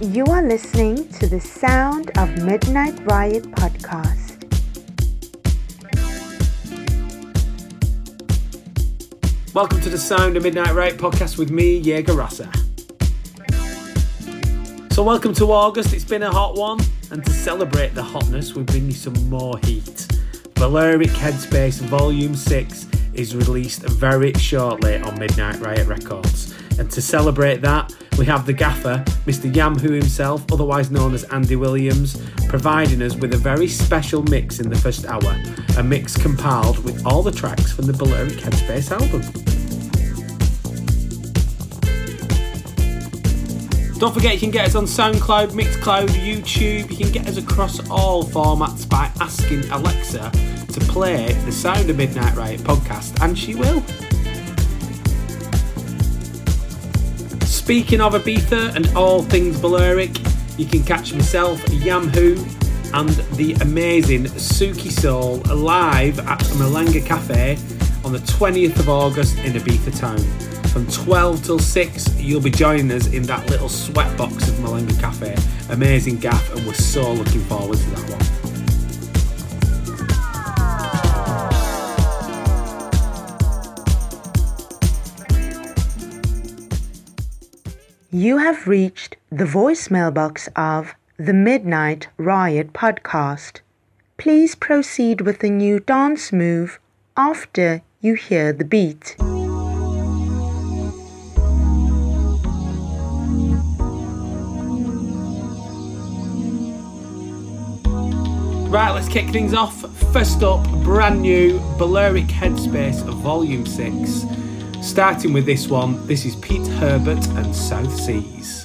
You are listening to the Sound of Midnight Riot podcast. Welcome to the Sound of Midnight Riot podcast with me, Jaegerossa. So, welcome to August. It's been a hot one, and to celebrate the hotness, we bring you some more heat. Balearic Headspace Volume 6 is released very shortly on Midnight Riot Records. And to celebrate that, we have the gaffer, Mr. Yam Who himself, otherwise known as Andy Williams, providing us with a very special mix in the first hour, a mix compiled with all the tracks from the Balearic Headspace album. Don't forget you can get us on SoundCloud, Mixcloud, YouTube. You can get us across all formats by asking Alexa to play the Sound of Midnight Riot podcast, and she will. Speaking of Ibiza and all things Balearic, you can catch myself, Yam Who, and the amazing Suki Soul live at Malanga Cafe on the 20th of August in Ibiza town. From 12 till 6, you'll be joining us in that little sweatbox of Malanga Cafe. Amazing gaff, and we're so looking forward to that one. You have reached the voicemail box of the Midnight Riot podcast. Please proceed with the new dance move after you hear the beat. Right, let's kick things off. First up, brand new Balearic Headspace Volume 6. Starting with this one, this is Pete Herbert and South Seas.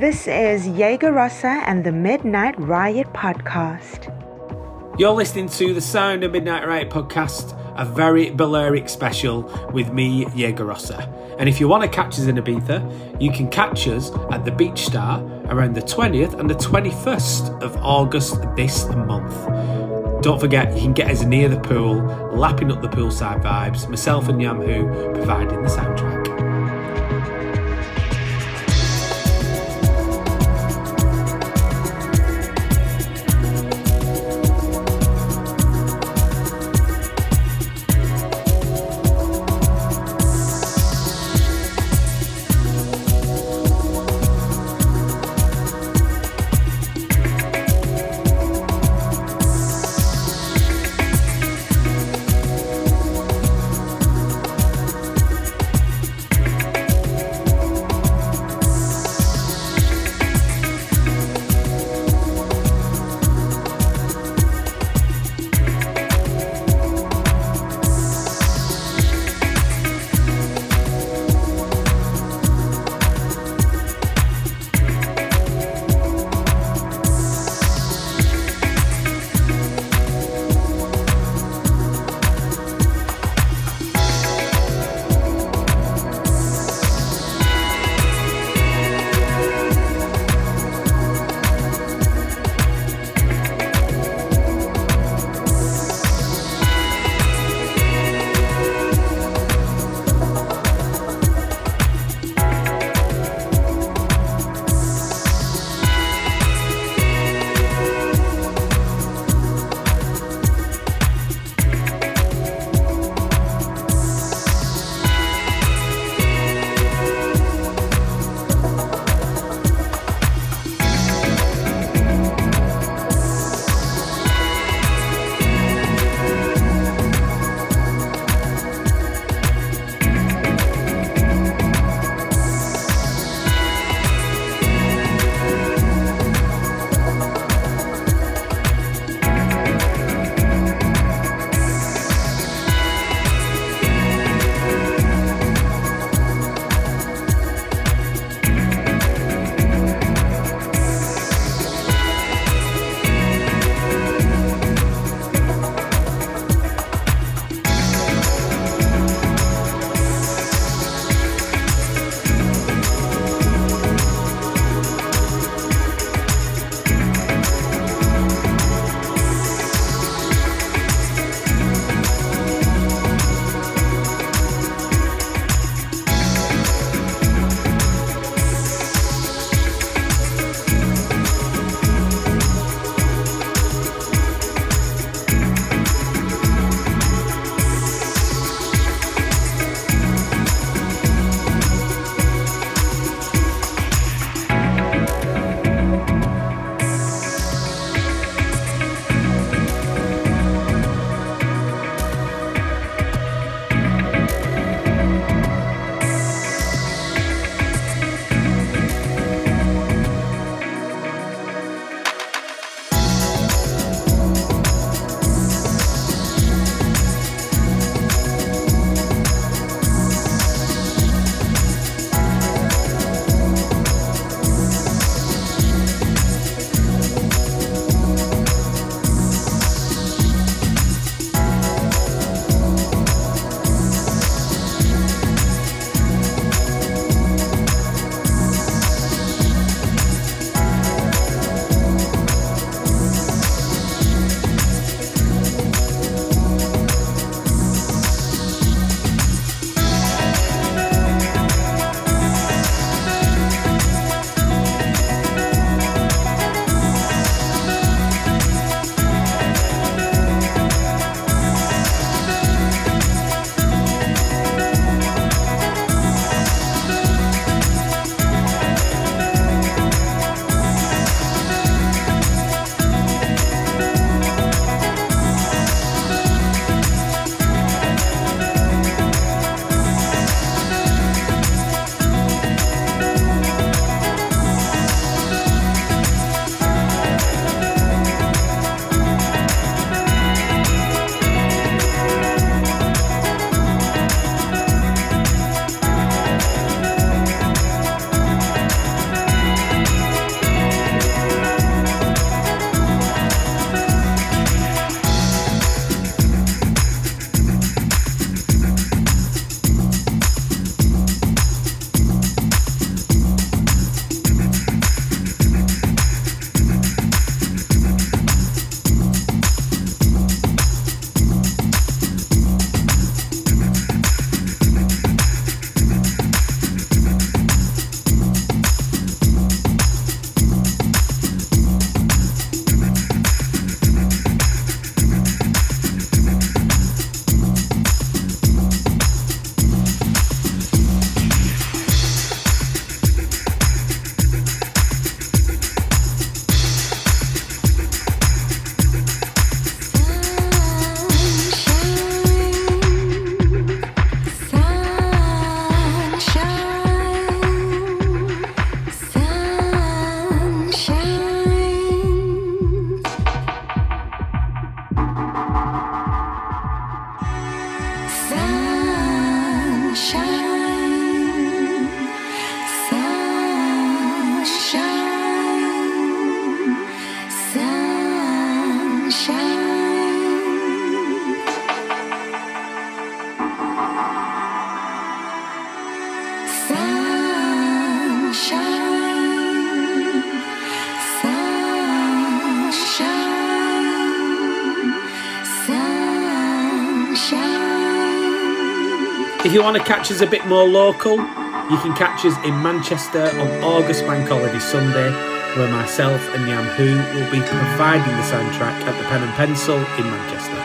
This is Jaegerossa and the Midnight Riot podcast. You're listening to the Sound of Midnight Riot podcast, a very Balearic special with me, Jaegerossa. And if you want to catch us in Ibiza, you can catch us at the Beach Star around the 20th and the 21st of August this month. Don't forget, you can get us near the pool, lapping up the poolside vibes, myself and Yam Who providing the soundtrack. If you want to catch us a bit more local, you can catch us in Manchester on August Bank Holiday Sunday, where myself and Yam Who will be providing the soundtrack at the Pen and Pencil in Manchester.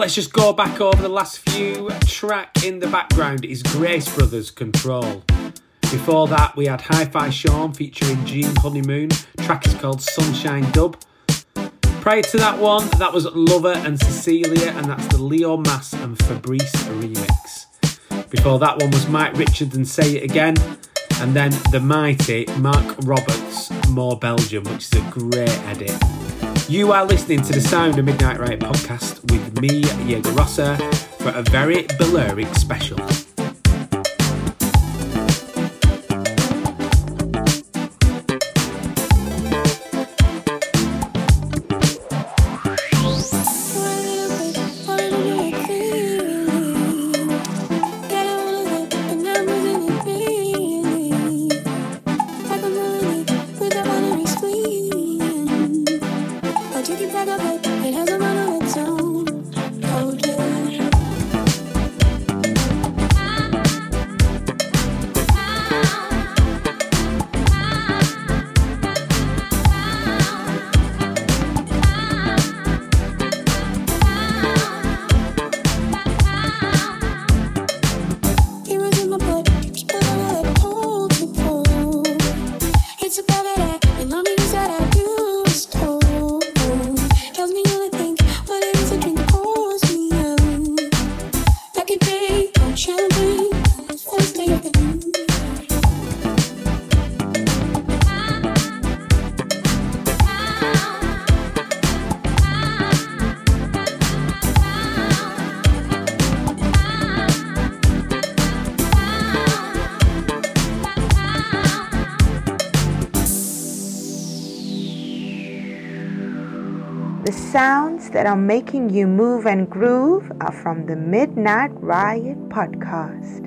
Let's just go back over the last few. Track in the background is Grace Brothers Control. Before that, we had Hifi Sean featuring Jean Honeymoon. Track is called Sunshine Dub. Prior to that one, that was LOVA and Cecilia, and that's the Leo Mas and Fabrice remix. Before that one was Mike Richards and Say It Again, and then the mighty Marc Roberts, More Belgium, which is a great edit. You are listening to the Sound of Midnight Riot podcast with me, Jaegerossa, for a very Balearic special. That are making you move and groove are from the Midnight Riot podcast.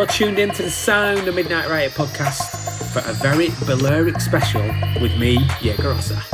You're tuned into the Sound of Midnight Riot podcast for a very Balearic special with me, Jaegerossa. are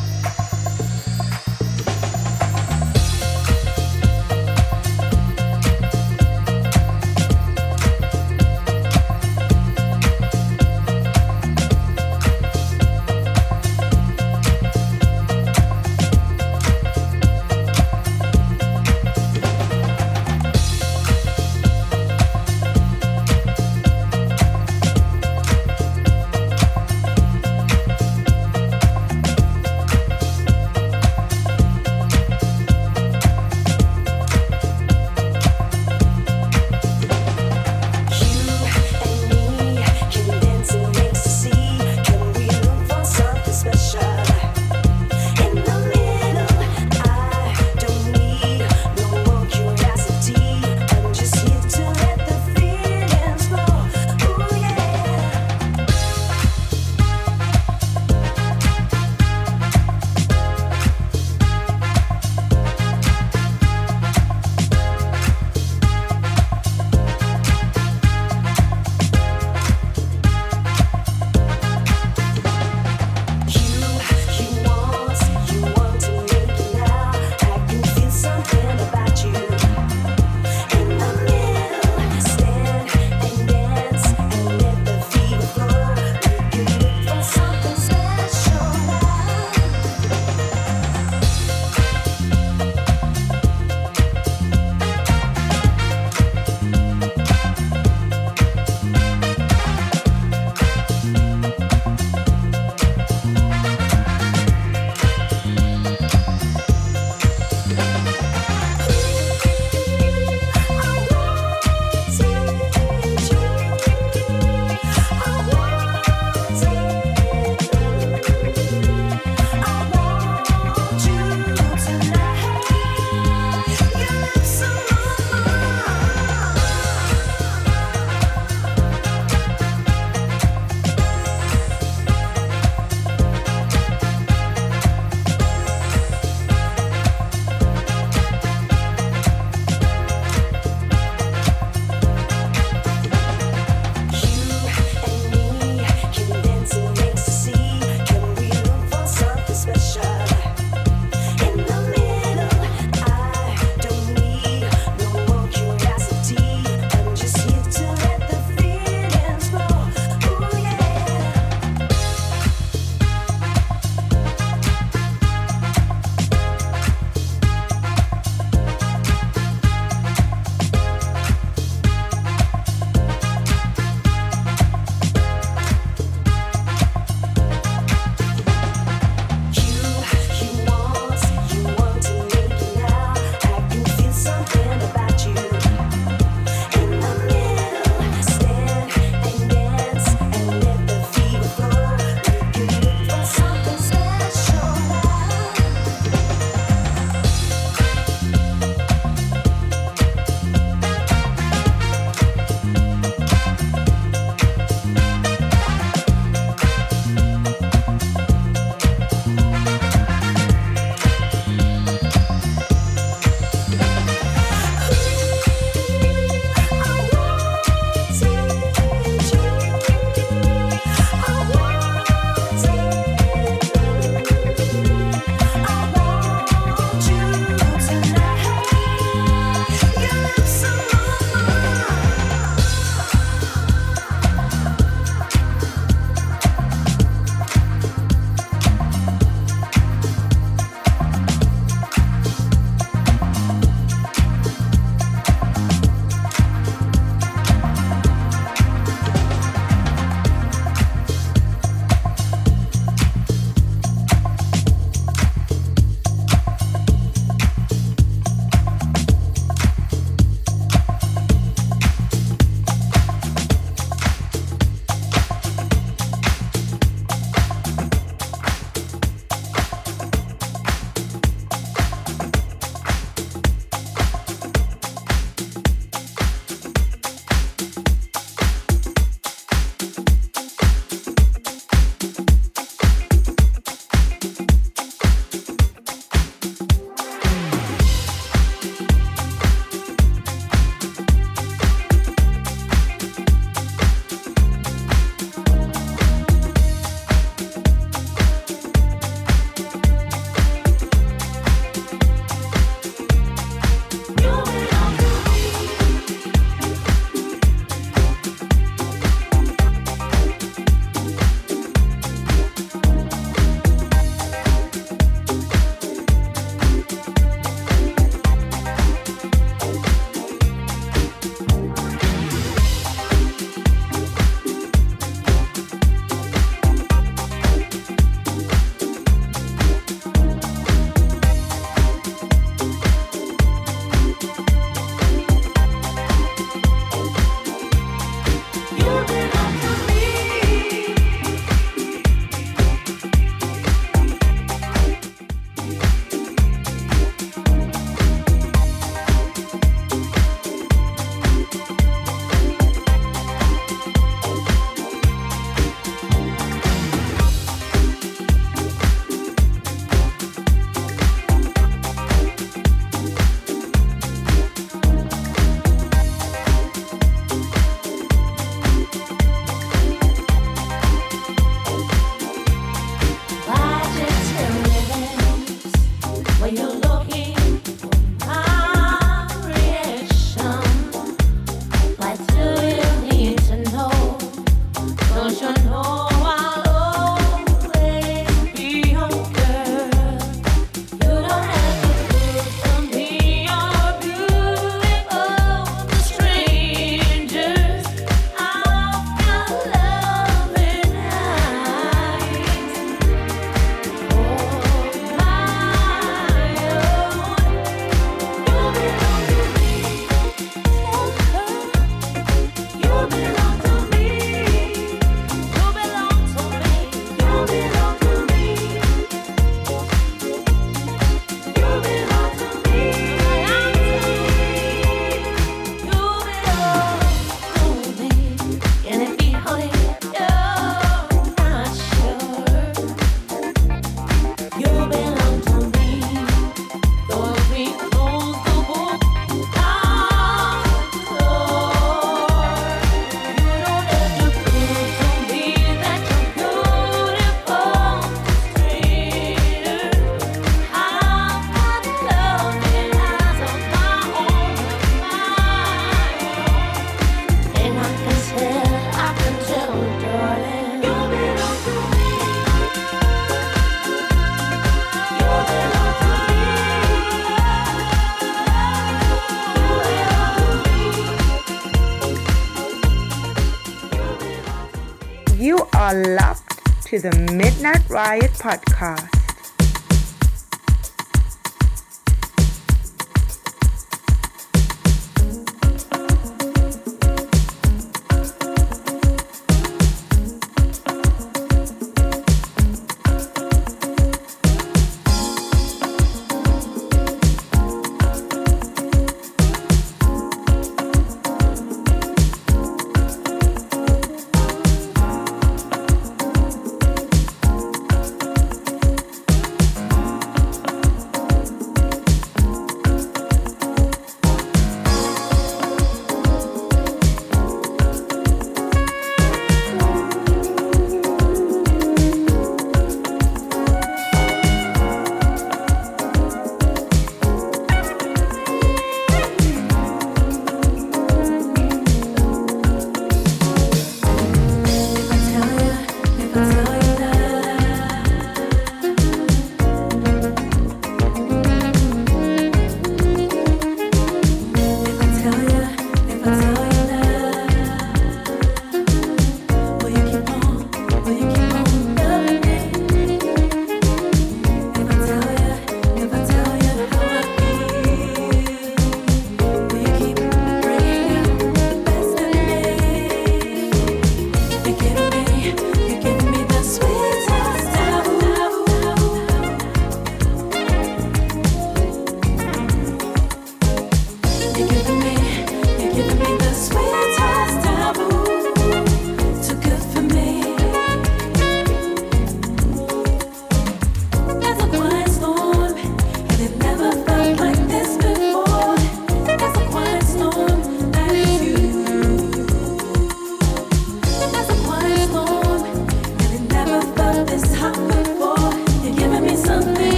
Midnight Riot podcast.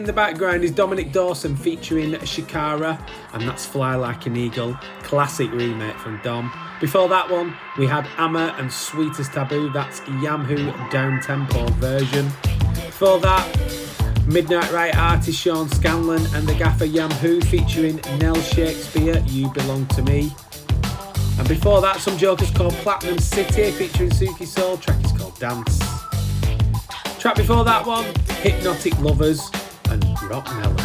In the background is Dominic Dawson featuring Shekara, and that's Fly Like an Eagle, classic remake from Dom. Before that one, we had Amma and Sweetest Taboo, that's Yam Who down tempo version. Before that, Midnight Riot artist Sean Scanlan and the gaffer Yam Who featuring Nell Shakespeare, You Belong to Me. And before that, some jokers called Platinum City featuring Suki Soul, track is called Dance. Track before that one, Hypnotic Lovers Rock Melon.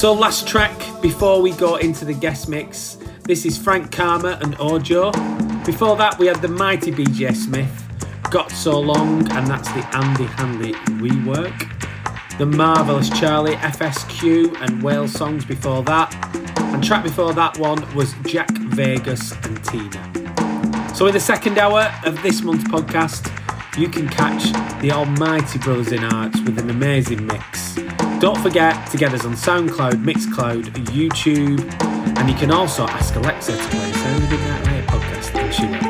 So, last track before we go into the guest mix. This is Frank Karma and Ojo. Before that, we had the mighty BJ Smith, Got So Long, and that's the Andi Hanley rework. The marvellous Charlie, FSQ, and Whale songs before that. And track before that one was Jack Vegas and Tina. So, in the second hour of this month's podcast, you can catch the almighty Brothers in Arts with an amazing mix. Don't forget to get us on SoundCloud, Mixcloud, YouTube, and you can also ask Alexa to play Sound of Midnight Riot podcast and she will.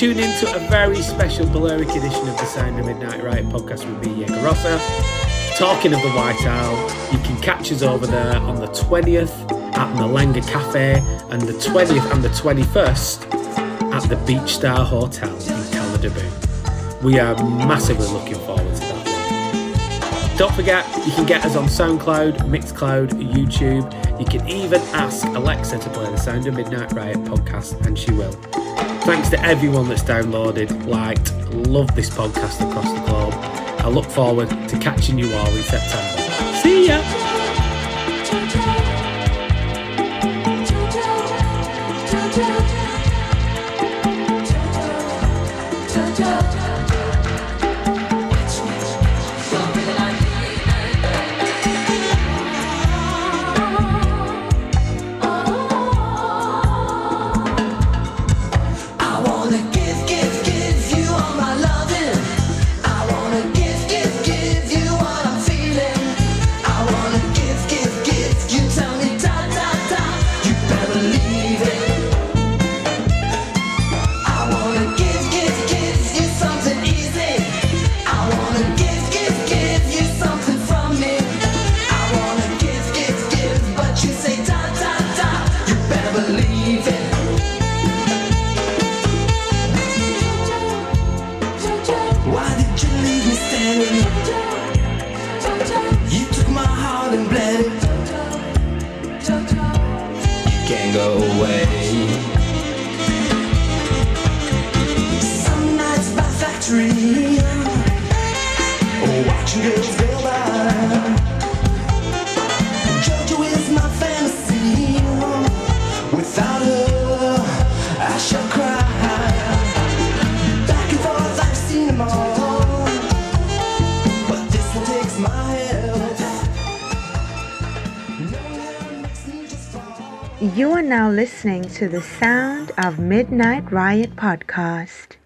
Tune in to a very special Balearic edition of the Sound of Midnight Riot podcast with me, Rossa. Talking of the White Isle, you can catch us over there on the 20th at Malanga Cafe and the 20th and the 21st at the Beach Star Hotel in Cala de Bou. We are massively looking forward to that. Don't forget, you can get us on SoundCloud, Mixcloud, YouTube. You can even ask Alexa to play the Sound of Midnight Riot podcast, and she will. Thanks to everyone that's downloaded, liked, loved this podcast across the globe. I look forward to catching you all in September. See ya! Listening to the Sound of Midnight Riot podcast.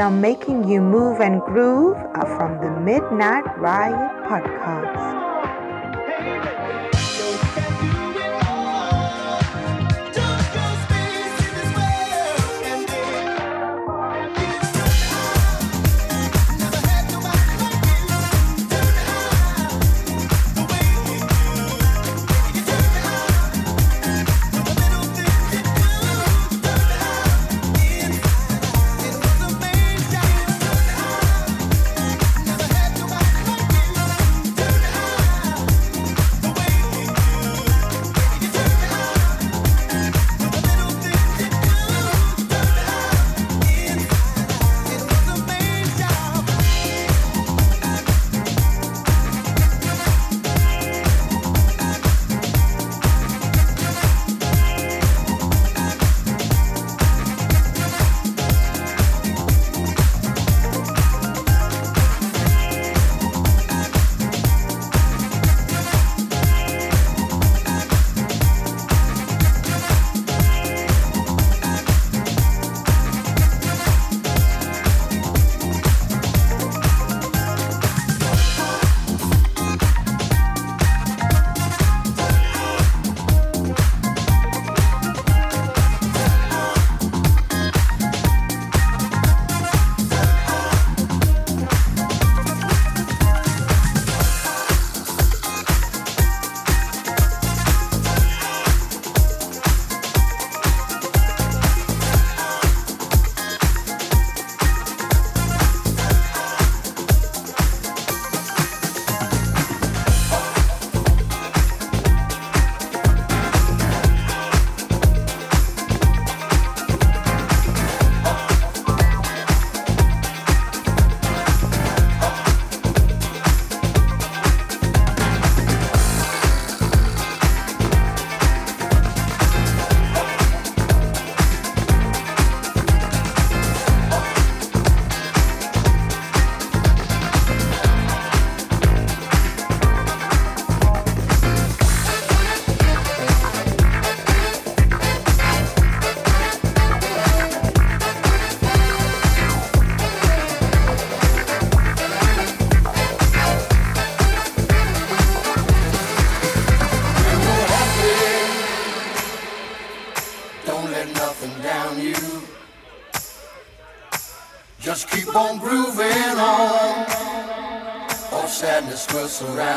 That are making you move and groove are from the Midnight Riot surround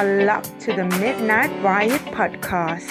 are locked to the Midnight Riot podcast.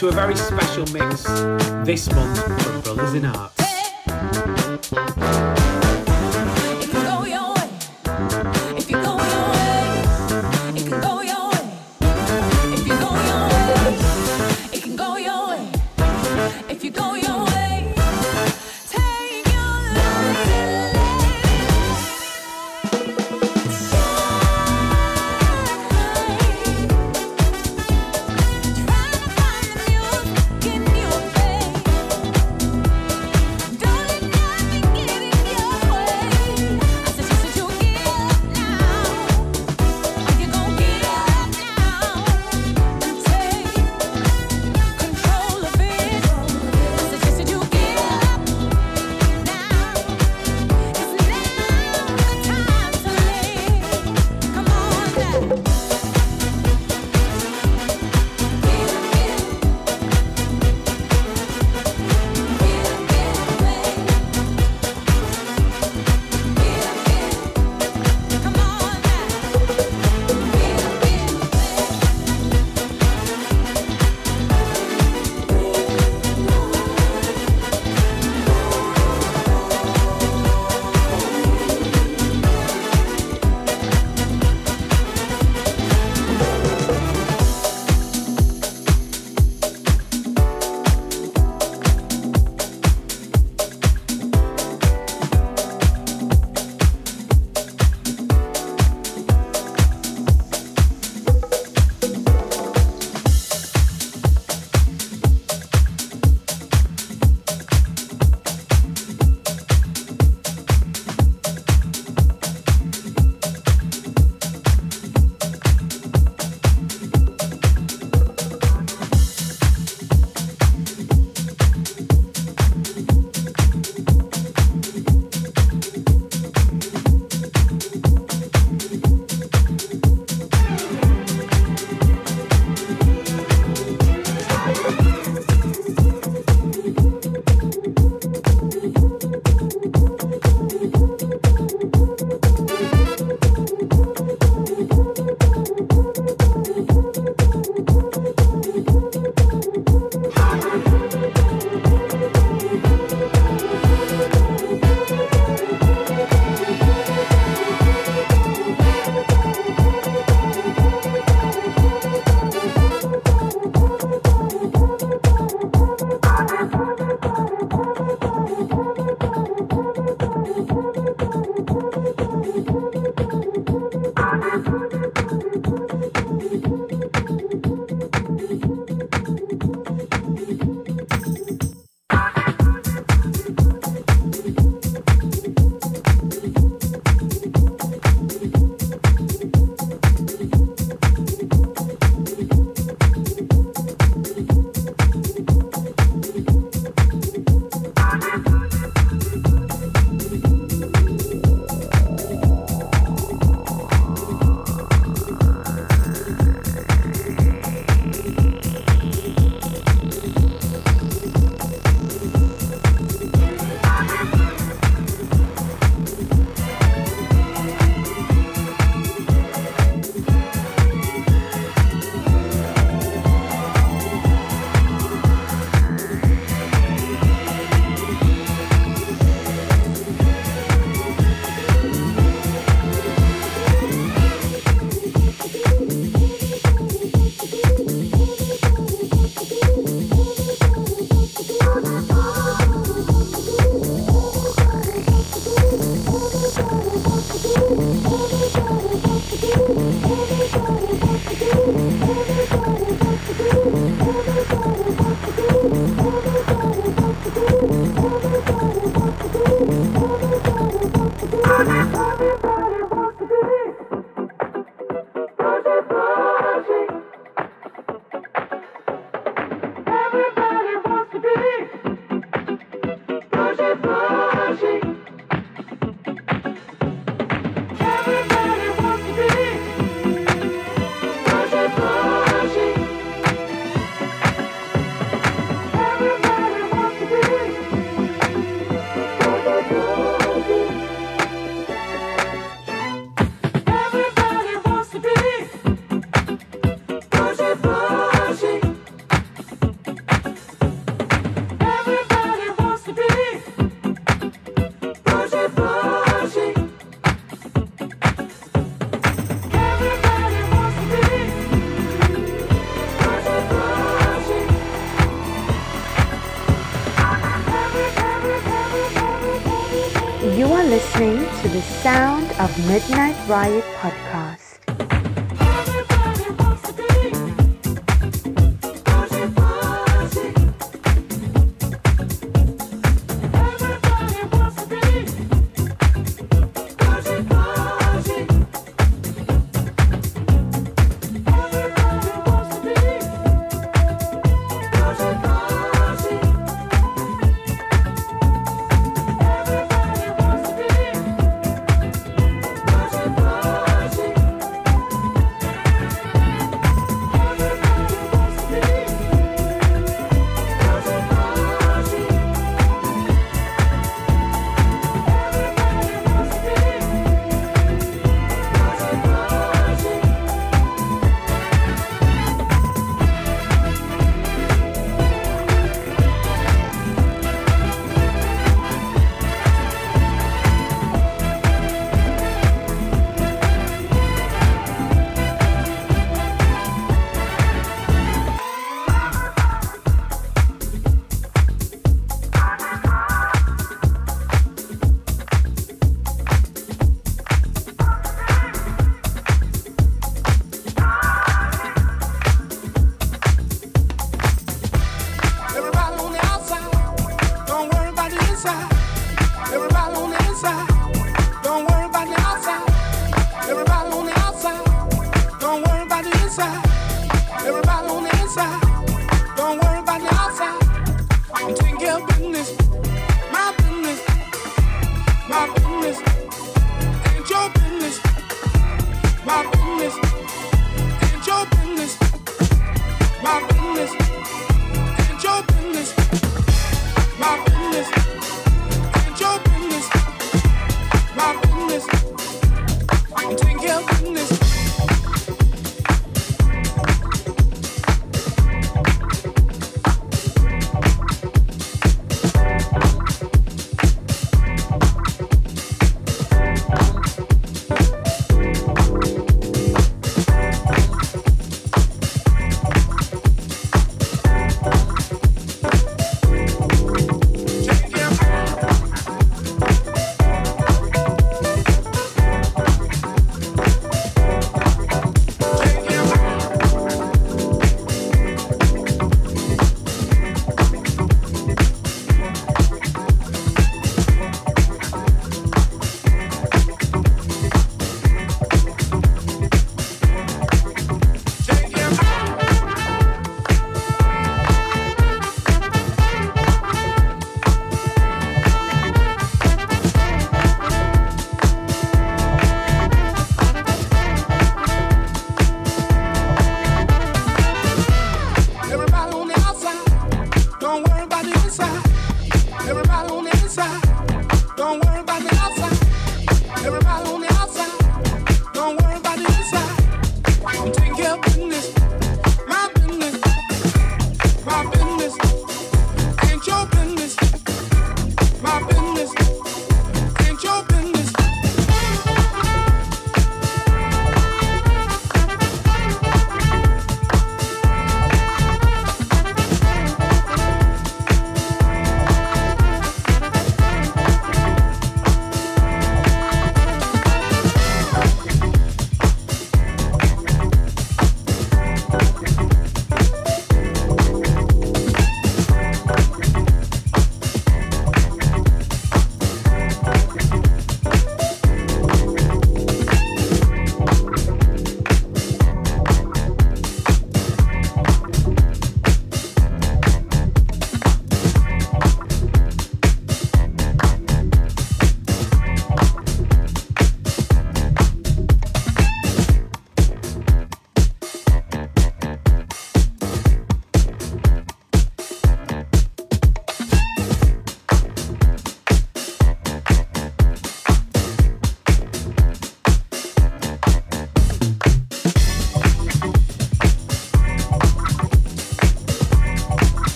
to a very special mix this month from Brothers in Art. Sound of Midnight Riot podcast.